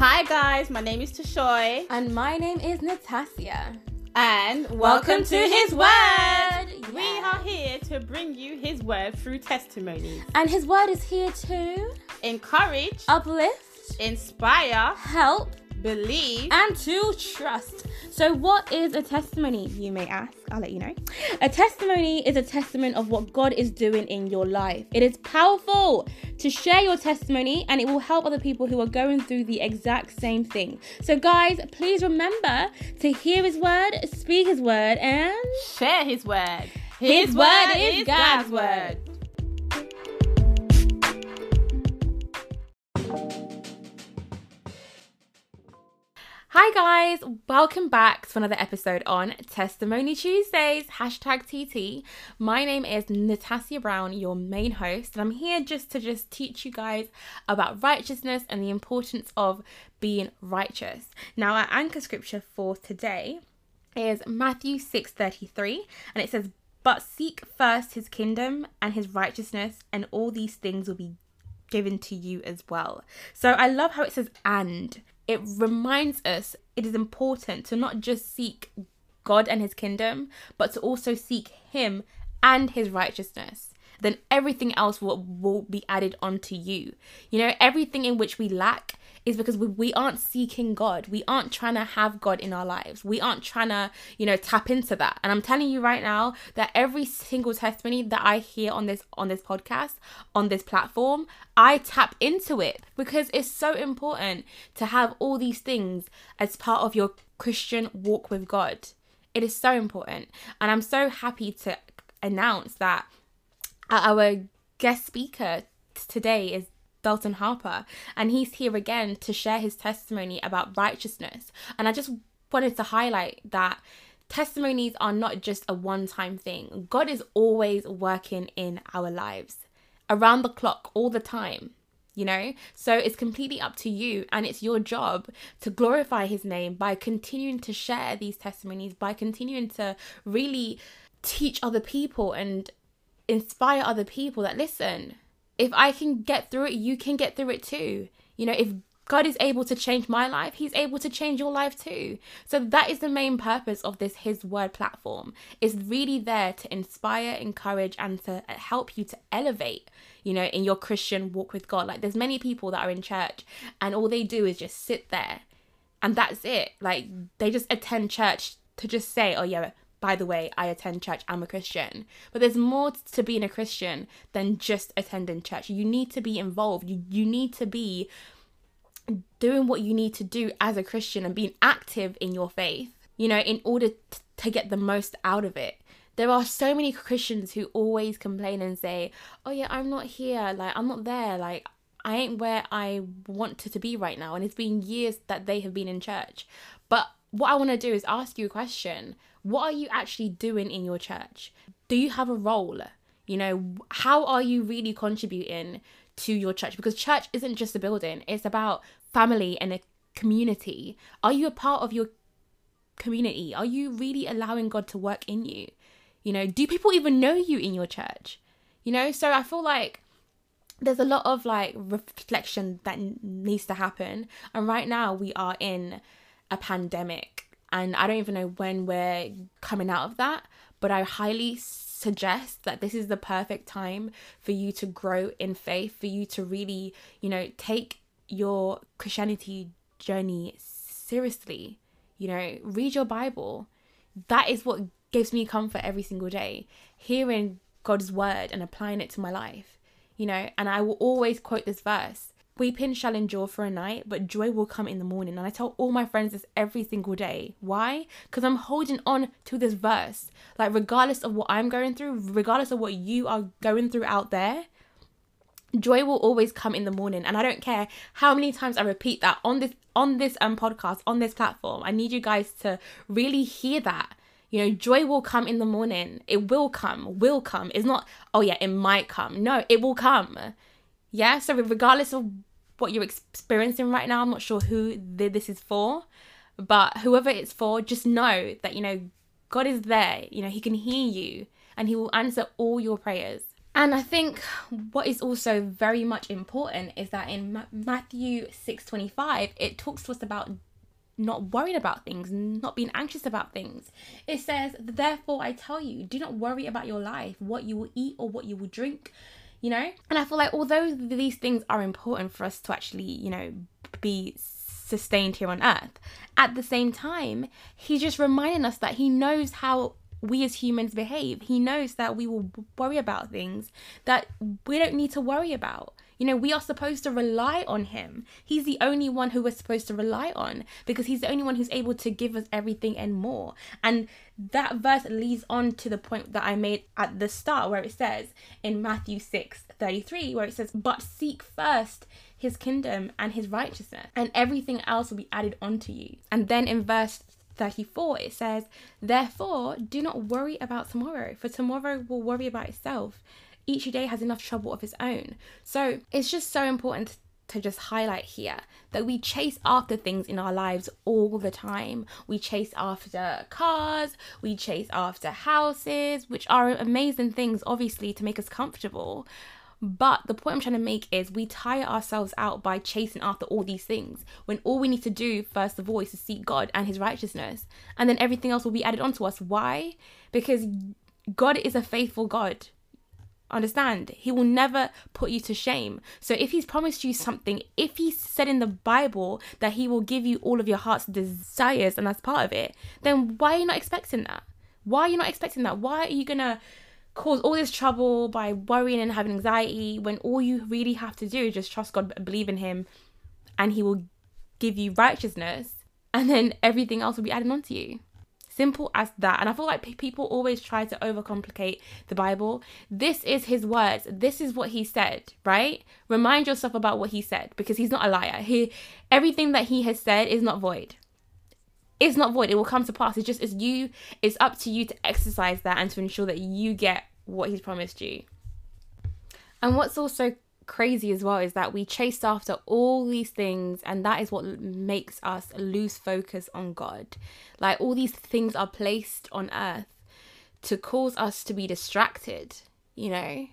Hi guys, my name is Tashoy. And my name is Natasha. And welcome, welcome to, His Word. word. We are here to bring you His Word through testimonies. And His Word is here to encourage, uplift, inspire, help, believe, and to trust. So, what is a testimony, you may ask? I'll let you know. A testimony is a testament of what God is doing in your life. It is powerful to share your testimony and it will help other people who are going through the exact same thing. So, guys, please remember to hear His word, speak His word, and share His word. His, his word, word is God's word. Hi guys, welcome back to another episode on Testimony Tuesdays, hashtag TT. My name is Natasha Brown, your main host, and I'm here just to just teach you guys about righteousness and the importance of being righteous. Now, our anchor scripture for today is Matthew 6:33, and it says, "But seek first his kingdom and his righteousness, and all these things will be given to you as well." So I love how it says and it reminds us it is important to not just seek God and his kingdom, but to also seek him and his righteousness. Then everything else will, will be added onto you. You know, everything in which we lack is because we, we aren't seeking God. We aren't trying to have God in our lives. We aren't trying to, you know, tap into that. And I'm telling you right now that every single testimony that I hear on this on this podcast, on this platform, I tap into it because it's so important to have all these things as part of your Christian walk with God. It is so important. And I'm so happy to announce that Uh, our guest speaker today is Dalton Harper, and he's here again to share his testimony about righteousness. And I just wanted to highlight that testimonies are not just a one time thing, God is always working in our lives around the clock, all the time. You know, so it's completely up to you, and it's your job to glorify his name by continuing to share these testimonies, by continuing to really teach other people and inspire other people that listen, if I can get through it, you can get through it too. You know, if God is able to change my life, He's able to change your life too. So that is the main purpose of this His Word platform. Is really there to inspire, encourage, and to help you to elevate, you know, in your Christian walk with God. Like there's many people that are in church and all they do is just sit there and that's it. Like they just attend church to just say, oh yeah, by the way, I attend church, I'm a Christian. But there's more to being a Christian than just attending church. You need to be involved. You, you need to be doing what you need to do as a Christian and being active in your faith, you know, in order t- to get the most out of it. There are so many Christians who always complain and say, Oh, yeah, I'm not here. Like, I'm not there. Like, I ain't where I wanted to be right now. And it's been years that they have been in church. But what I want to do is ask you a question what are you actually doing in your church? Do you have a role? You know, how are you really contributing to your church? Because church isn't just a building, it's about family and a community. Are you a part of your community? Are you really allowing God to work in you? You know, do people even know you in your church? You know, so I feel like there's a lot of like reflection that needs to happen. And right now we are in a pandemic and I don't even know when we're coming out of that, but I highly suggest that this is the perfect time for you to grow in faith, for you to really, you know, take your Christianity journey seriously. You know, read your Bible. That is what gives me comfort every single day. Hearing God's word and applying it to my life. You know, and I will always quote this verse Weeping shall endure for a night, but joy will come in the morning. And I tell all my friends this every single day. Why? Because I'm holding on to this verse. Like, regardless of what I'm going through, regardless of what you are going through out there, joy will always come in the morning and i don't care how many times i repeat that on this on this um podcast on this platform i need you guys to really hear that you know joy will come in the morning it will come will come it's not oh yeah it might come no it will come yeah so regardless of what you're experiencing right now. I'm not sure who this is for, but whoever it's for, just know that, you know, God is there. You know, He can hear you and He will answer all your prayers. And I think what is also very much important is that in Matthew 6:25 it talks to us about not worrying about things, not being anxious about things. It says, "Therefore I tell you, do not worry about your life, what you will eat or what you will drink." You know? And I feel like although these things are important for us to actually, you know, be sustained here on earth, at the same time, he's just reminding us that he knows how we as humans behave. He knows that we will worry about things that we don't need to worry about. You know, we are supposed to rely on him. He's the only one who we're supposed to rely on because he's the only one who's able to give us everything and more. And that verse leads on to the point that I made at the start where it says in Matthew 6 33, where it says, But seek first his kingdom and his righteousness, and everything else will be added onto you. And then in verse 34, it says, Therefore, do not worry about tomorrow, for tomorrow will worry about itself. Each day has enough trouble of its own. So it's just so important to just highlight here that we chase after things in our lives all the time. We chase after cars, we chase after houses, which are amazing things, obviously, to make us comfortable. But the point I'm trying to make is we tire ourselves out by chasing after all these things when all we need to do, first of all, is to seek God and His righteousness. And then everything else will be added onto us. Why? Because God is a faithful God. Understand? He will never put you to shame. So if He's promised you something, if He said in the Bible that He will give you all of your heart's desires and that's part of it, then why are you not expecting that? Why are you not expecting that? Why are you gonna cause all this trouble by worrying and having anxiety when all you really have to do is just trust God, believe in Him, and He will give you righteousness, and then everything else will be added onto you. Simple as that. And I feel like p- people always try to overcomplicate the Bible. This is His words. This is what He said, right? Remind yourself about what He said because He's not a liar. He, everything that He has said is not void it's not void. It will come to pass. It's just it's you. It's up to you to exercise that and to ensure that you get what he's promised you. And what's also crazy as well is that we chase after all these things and that is what makes us lose focus on God. Like all these things are placed on earth to cause us to be distracted, you know,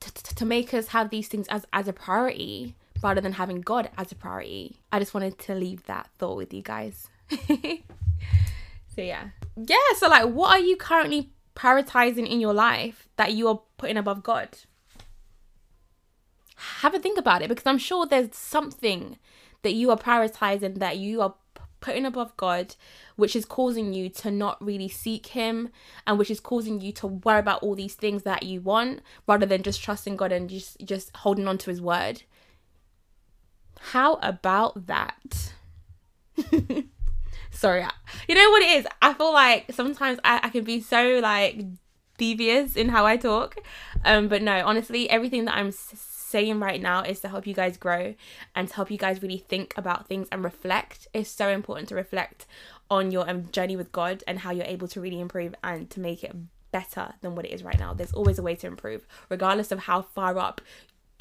to, to, to make us have these things as, as a priority rather than having God as a priority. I just wanted to leave that thought with you guys. so yeah. Yeah, so like what are you currently prioritizing in your life that you are putting above God? Have a think about it because I'm sure there's something that you are prioritizing that you are putting above God, which is causing you to not really seek Him and which is causing you to worry about all these things that you want rather than just trusting God and just, just holding on to His word. How about that? Sorry. You know what it is? I feel like sometimes I, I can be so like devious in how I talk. Um, but no, honestly, everything that I'm saying right now is to help you guys grow and to help you guys really think about things and reflect. It's so important to reflect on your um, journey with God and how you're able to really improve and to make it better than what it is right now. There's always a way to improve, regardless of how far up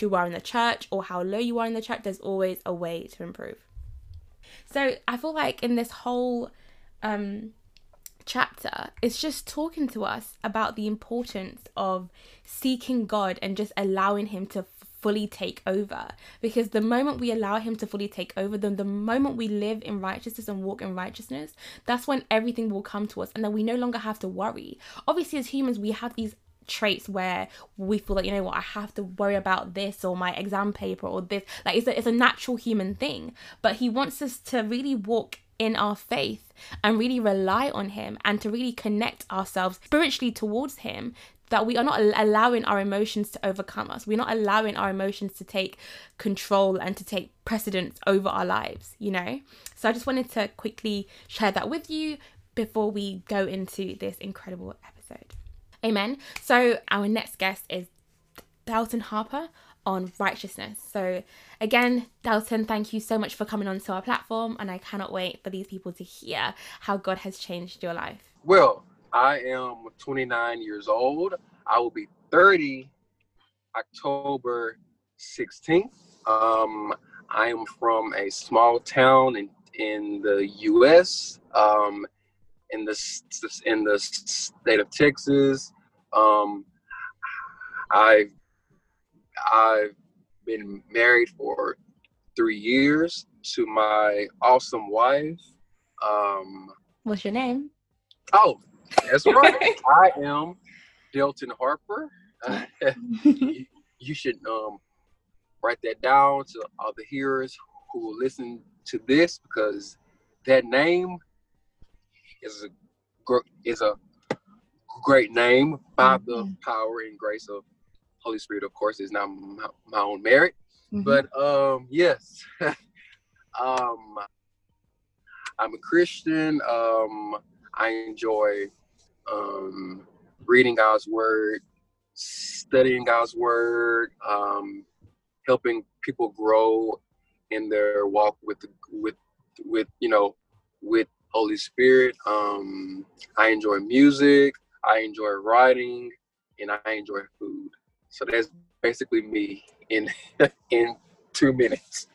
you are in the church or how low you are in the church, there's always a way to improve. So I feel like in this whole um, chapter, it's just talking to us about the importance of seeking God and just allowing Him to fully take over. Because the moment we allow him to fully take over them the moment we live in righteousness and walk in righteousness that's when everything will come to us and then we no longer have to worry. Obviously as humans we have these traits where we feel like you know what I have to worry about this or my exam paper or this. Like it's a, it's a natural human thing. But he wants us to really walk in our faith and really rely on him and to really connect ourselves spiritually towards him that we are not allowing our emotions to overcome us. We're not allowing our emotions to take control and to take precedence over our lives, you know? So I just wanted to quickly share that with you before we go into this incredible episode. Amen. So our next guest is Dalton Harper on righteousness. So again, Dalton, thank you so much for coming onto our platform and I cannot wait for these people to hear how God has changed your life. Well, I am 29 years old. I will be 30 October 16th. Um, I am from a small town in, in the US. Um, in the in the state of Texas. Um, I've I've been married for three years to my awesome wife. Um, What's your name? oh, that's right. I am Dalton Harper. you, you should um, write that down to all the hearers who will listen to this because that name is a gr- is a great name by the Mhm. power and grace of Holy Spirit. Of course, it's not my, my own merit, Mhm. but um, yes, um, I'm a Christian. Um, I enjoy um, reading God's word, studying God's word, um, helping people grow in their walk with with with you know with Holy Spirit. Um, I enjoy music. I enjoy writing, and I enjoy food. So that's basically me in in two minutes.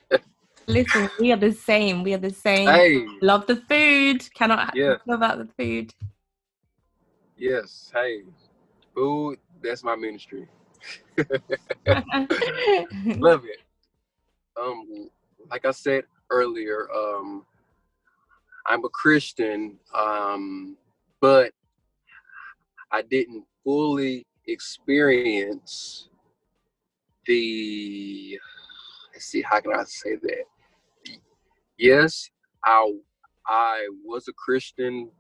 Listen, we are the same. We are the same. Hey, Love the food. Cannot Yeah. love about the food. Yes, hey, food. That's my ministry. Love it. Um, like I said earlier, um, I'm a Christian, um, but I didn't fully experience the. Let's see, how can I say that? Yes, I I was a Christian,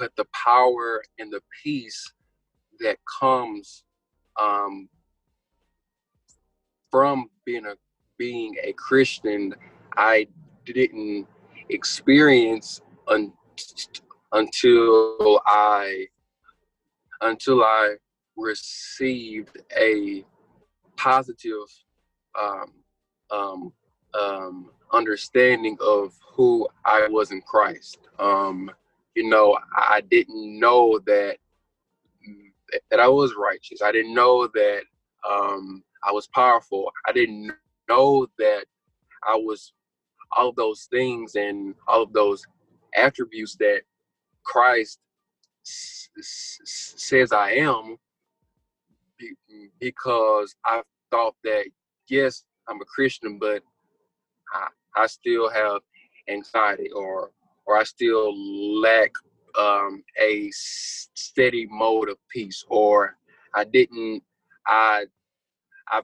but the power and the peace that comes um, from being a being a Christian, I didn't experience un- until I until I received a positive um, um, um, understanding of who I was in Christ. Um, you know, I didn't know that that I was righteous. I didn't know that um, I was powerful. I didn't know that I was all of those things and all of those attributes that Christ s- s- says I am because I thought that yes, I'm a Christian, but I, I still have anxiety or or I still lack um, a steady mode of peace or I didn't I I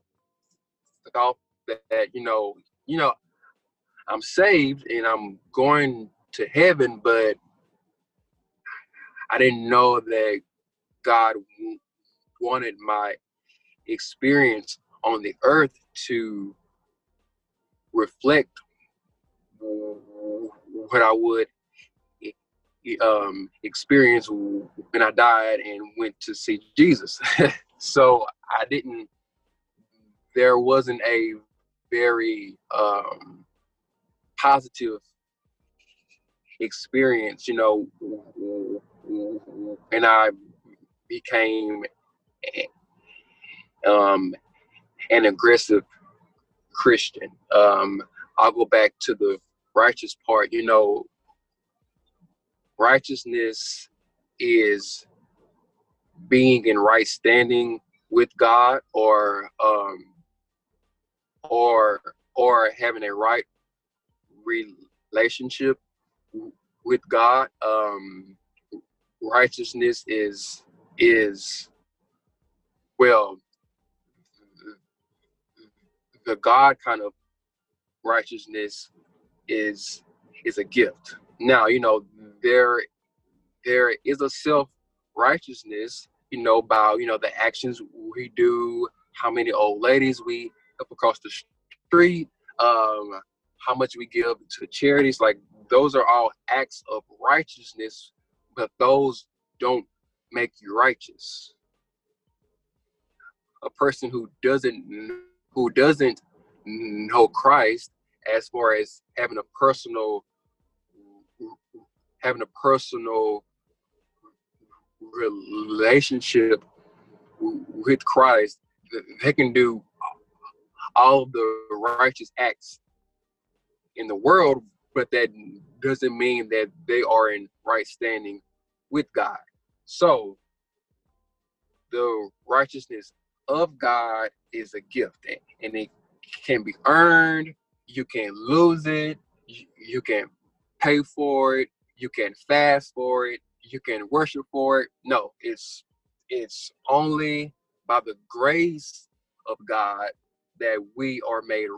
thought that, you know you know I'm saved and I'm going to heaven, but I didn't know that God wanted my experience on the earth to reflect what I would e- e- um, experience when I died and went to see Jesus. so I didn't. There wasn't a very um, positive experience, you know, and I became um, an aggressive Christian. Um, I'll go back to the righteous part. You know, righteousness is being in right standing with God, or um, or or having a right relationship with God. Um, righteousness is is well the God kind of righteousness is is a gift. Now, you know, there there is a self righteousness, you know, about you know the actions we do, how many old ladies we up across the street, um, how much we give to charities. Like those are all acts of righteousness, but those don't make you righteous. A person who doesn't who doesn't know Christ as far as having a personal having a personal relationship with Christ, they can do all the righteous acts in the world, but that doesn't mean that they are in right standing with God. So the righteousness of God is a gift and it can be earned. You can lose it. You can pay for it. You can fast for it. You can worship for it. No, it's it's only by the grace of God that we are made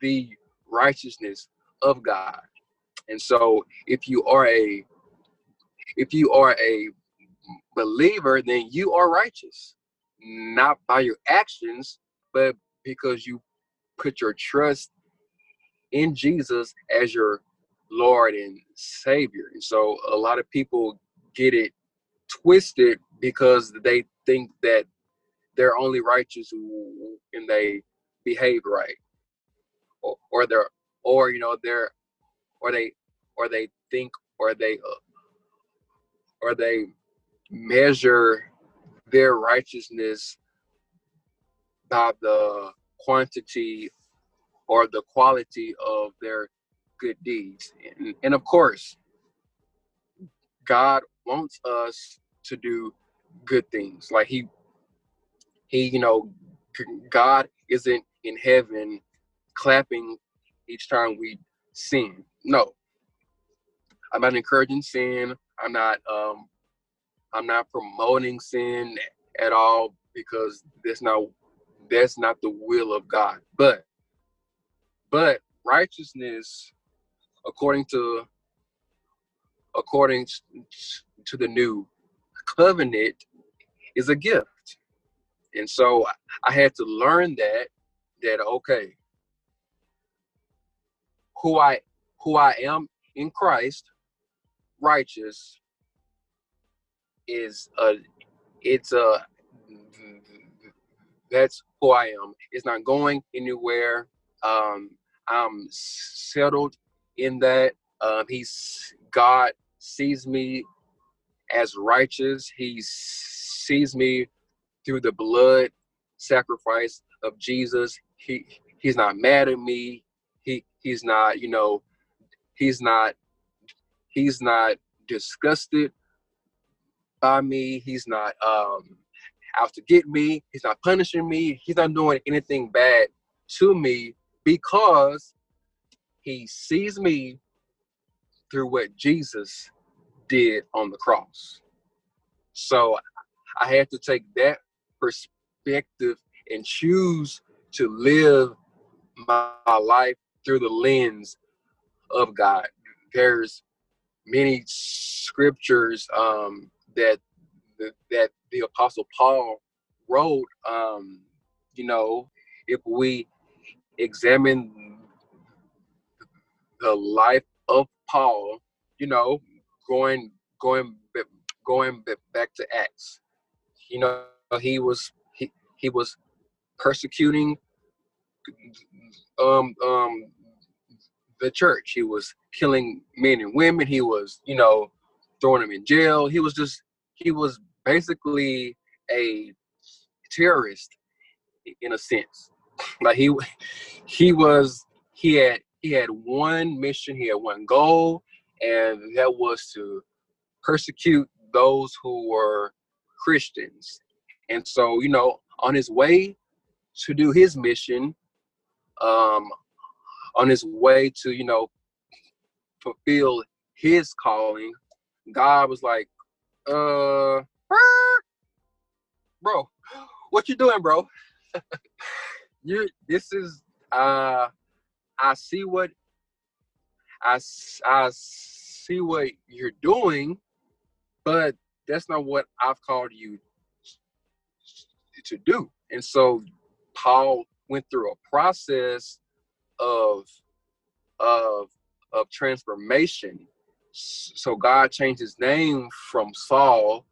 the righteousness of God. And so if you are a if you are a believer, then you are righteous, not by your actions, but because you put your trust in Jesus as your Lord and Savior. And so a lot of people get it twisted because they think that they're only righteous when they behave right, or, or they're, or you know, they're, or they, or they think, or they, uh, or they measure their righteousness by the quantity or the quality of their good deeds. And, and of course, God wants us to do good things. Like he he, you know, God isn't in heaven clapping each time we sin. No. I'm not encouraging sin. I'm not um I'm not promoting sin at all because that's not that's not the will of God. But but righteousness according to according to the new covenant is a gift. And so i had to learn that that okay who i who i am in christ righteous is a it's a that's who i am. It's not going anywhere. Um i'm settled in that um he's god sees me as righteous. He sees me through the blood sacrifice of jesus. He he's not mad at me. He he's not you know he's not he's not disgusted by me. He's not um out to get me. He's not punishing me. He's not doing anything bad to me because he sees me through what jesus did on the cross so i had to take that perspective and choose to live my life through the lens of God. There's many scriptures um, that that the Apostle Paul wrote. Um, you know, if we examine the life of Paul, you know, going going going back to Acts, you know, he was he he was persecuting um um the church. He was killing men and women. He was, you know, throwing them in jail. He was just he was basically a terrorist in a sense. Like he he was he had he had one mission, he had one goal, and that was to persecute those who were Christians. And so, you know, on his way to do his mission, um, on his way to, you know, fulfill his calling, God was like, uh, bro, what you doing, bro? you this is uh I see what I I see what you're doing, but that's not what I've called you to do. And so Paul went through a process of of of transformation. So God changed his name from Saul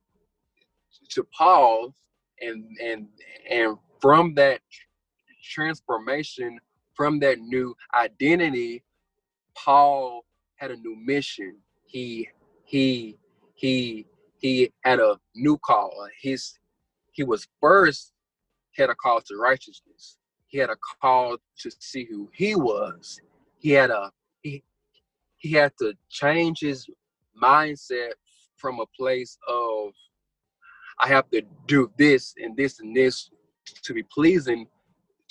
to Paul and and and from that transformation from that new identity Paul had a new mission. He he he he had a new call. His he was first had a call to righteousness. He had a call to see who he was. He had a he he had to change his mindset from a place of I have to do this and this and this to be pleasing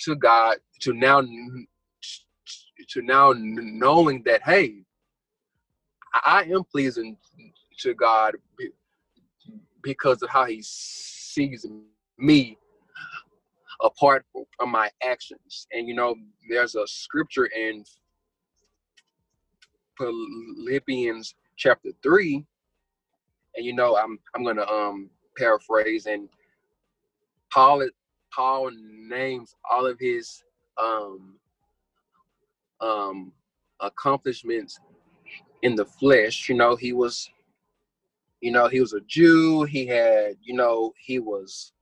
to God to now to now knowing that hey I am pleasing to God because of how he sees me apart from my actions. And you know there's a scripture in Philippians chapter 3 and you know I'm I'm to um paraphrase and Paul Paul names all of his um um accomplishments in the flesh. You know he was you know he was a jew. He had you know he was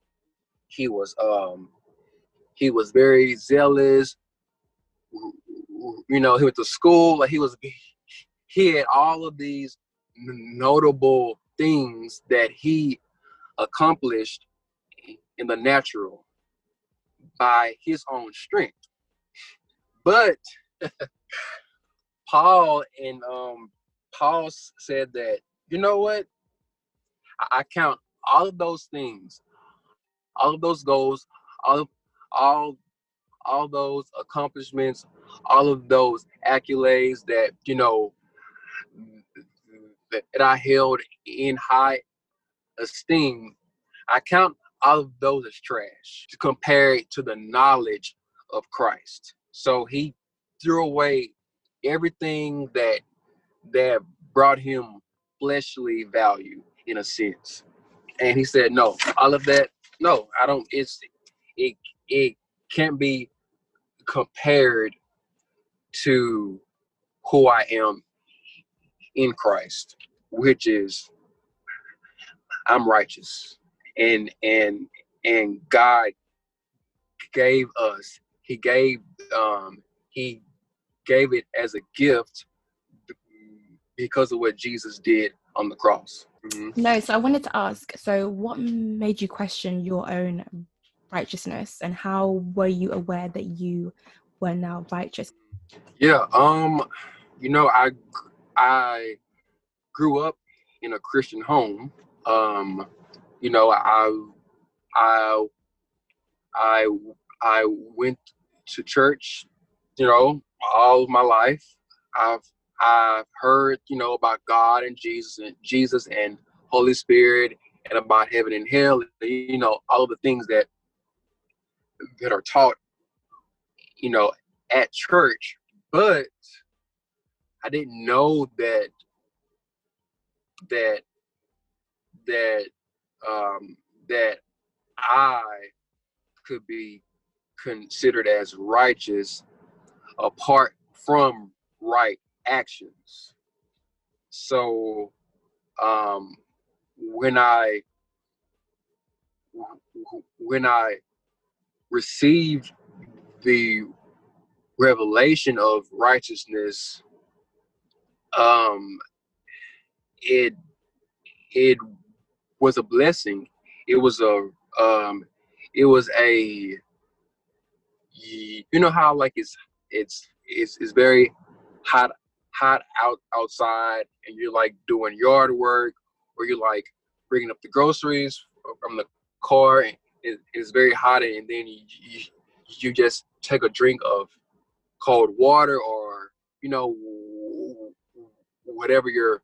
he was um he was very zealous. You know he went to school. Like he was he had all of these notable things that he accomplished in the natural by his own strength. But Paul and um, Paul said that you know what? I, count all of those things, all of those goals, all of, all all those accomplishments, all of those accolades that you know that I held in high esteem. I count all of those is trash to compare it to the knowledge of Christ. So he threw away everything that that brought him fleshly value in a sense. And he said, No, all of that, no, I don't it's it it can't be compared to who I am in Christ, which is I'm righteous and and and God gave us he gave um he gave it as a gift because of what Jesus did on the cross. Mm-hmm. No, so I wanted to ask so what made you question your own righteousness and how were you aware that you were now righteous? Yeah, um you know I I grew up in a Christian home. Um you know, I I I I went to church, you know, all of my life. I've I've heard, you know, about God and Jesus and Jesus and Holy Spirit and about heaven and hell, you know, all of the things that that are taught, you know, at church. But I didn't know that that that um, that I could be considered as righteous apart from right actions. So um, when I when I received the revelation of righteousness, um, it it was a blessing. It was a um it was a you know how like it's it's it's it's very hot hot out outside and you're like doing yard work or you're like bringing up the groceries from the car and it, it's very hot and then you, you you just take a drink of cold water or you know whatever your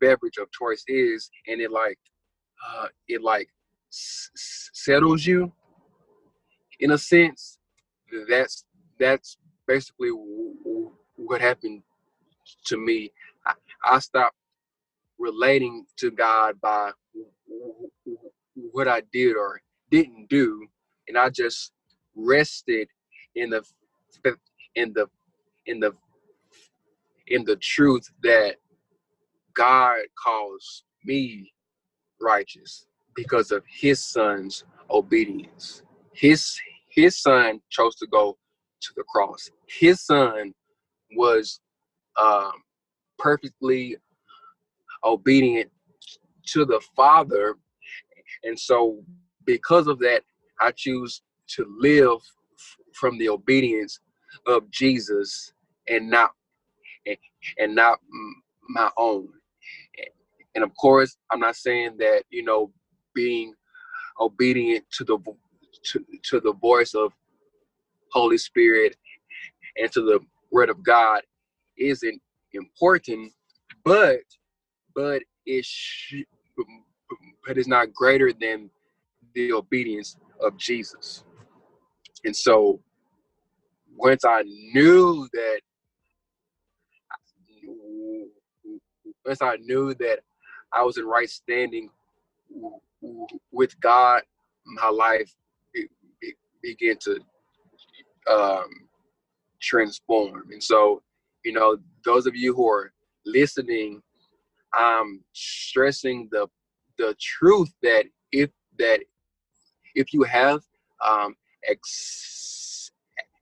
beverage of choice is and it like uh, it like s- settles you in a sense. That's that's basically w- w- what happened to me. I, I stopped relating to God by what I did or didn't do, and I just rested in the in the in the in the truth that God calls me righteous because of his son's obedience. His his son chose to go to the cross. His son was um, perfectly obedient to the Father, and so because of that, I choose to live from the obedience of Jesus and not and, and not my own and of course, I'm not saying that you know being obedient to the to, to the voice of Holy Spirit and to the word of God isn't important, but but it sh- but it's not greater than the obedience of Jesus. And so once I knew that once I knew that I was in right standing with God, my life began to um, transform. And so, you know, those of you who are listening, I'm stressing the the truth that if that if you have um, ex-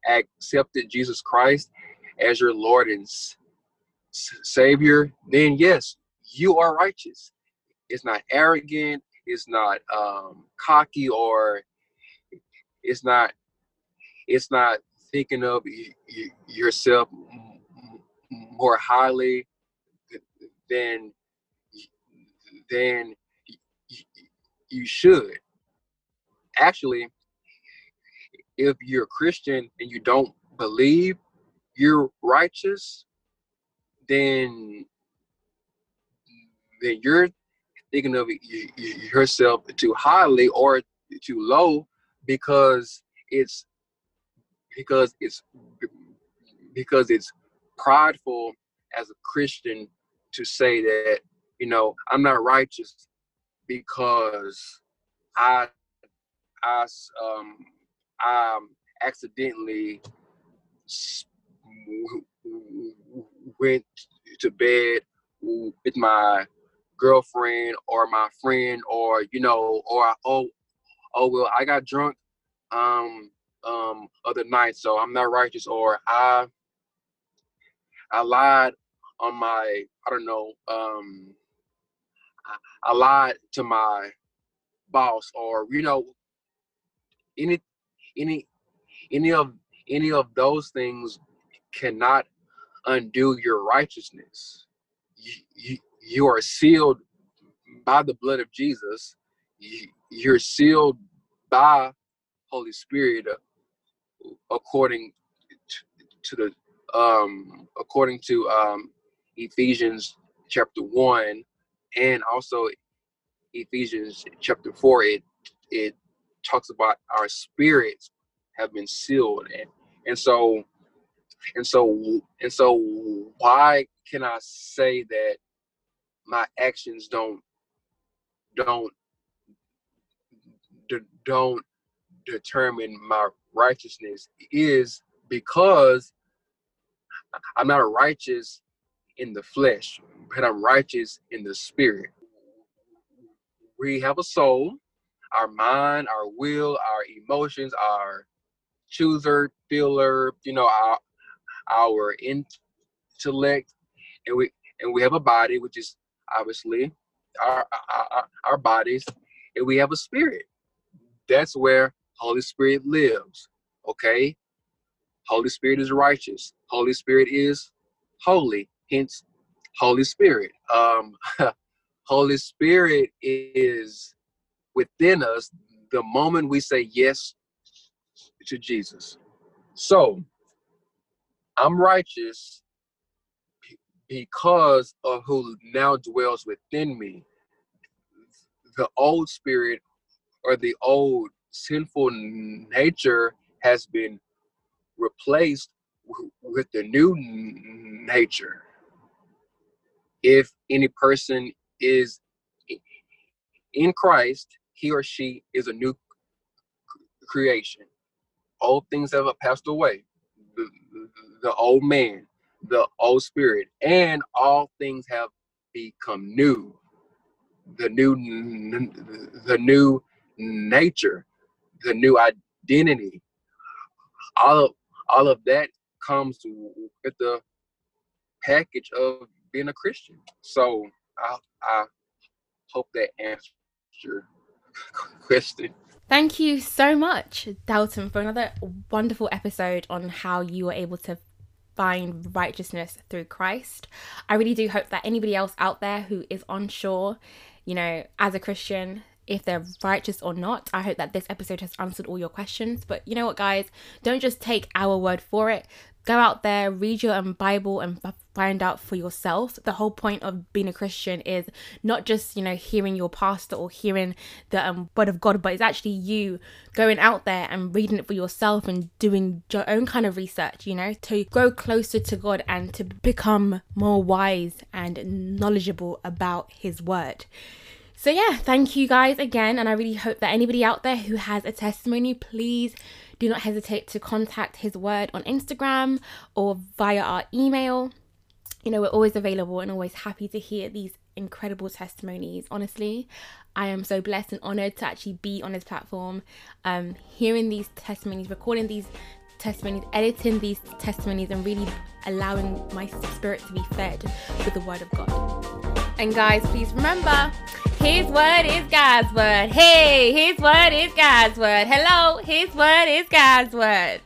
accepted Jesus Christ as your Lord and Savior, then yes, you are righteous. It's not arrogant. It's not um, cocky or it's not it's not thinking of yourself more highly than than you should. Actually, if you're a Christian and you don't believe you're righteous, then then you're thinking of yourself too highly or too low because it's because it's because it's prideful as a Christian to say that you know I'm not righteous because I I um I accidentally went to bed with my girlfriend or my friend or you know or oh oh well I got drunk um um other night so I'm not righteous or I I lied on my I don't know um I, I lied to my boss or you know any any any of any of those things cannot undo your righteousness. You, you, you are sealed by the blood of jesus. You, you're sealed by holy spirit uh, according to, the um according to um ephesians chapter 1 and also ephesians chapter 4 it it talks about our spirits have been sealed. And and so and so and so why can i say that my actions don't don't don't determine my righteousness is because i'm not righteous in the flesh but i'm righteous in the spirit. We have a soul. Our mind, our will, our emotions, our chooser, feeler, you know, our our intellect, and we and we have a body, which is obviously our our, our bodies, and we have a spirit. That's where Holy Spirit lives. Okay, Holy Spirit is righteous. Holy Spirit is holy. Hence, Holy Spirit. Um, Holy Spirit is within us the moment we say yes to Jesus. So I'm righteous because of who now dwells within me. The old spirit or the old sinful nature has been replaced with the new nature. If any person is in Christ, he or she is a new creation. Old things have passed away. The, the old man, the old spirit, and all things have become new. The new, the new nature, the new identity. All of all of that comes with the package of being a Christian. So I I hope that answers your question. Thank you so much, Dalton, for another wonderful episode on how you were able to find righteousness through Christ. I really do hope that anybody else out there who is unsure, you know, as a Christian, if they're righteous or not. I hope that this episode has answered all your questions. But you know what, guys? Don't just take our word for it go out there, read your Bible, and find out for yourself. The whole point of being a Christian is not just you know hearing your pastor or hearing the um, word of God, but it's actually you going out there and reading it for yourself and doing your own kind of research. You know, to grow closer to God and to become more wise and knowledgeable about His word. So, yeah, thank you guys again. And I really hope that anybody out there who has a testimony, please do not hesitate to contact His Word on Instagram or via our email. You know, we're always available and always happy to hear these incredible testimonies. Honestly, I am so blessed and honored to actually be on this platform, um, hearing these testimonies, recording these testimonies, editing these testimonies, and really allowing my spirit to be fed with the Word of God. And guys, please remember, Here's what is God's word. Hey, here's what is God's word. Hello, here's what is God's word.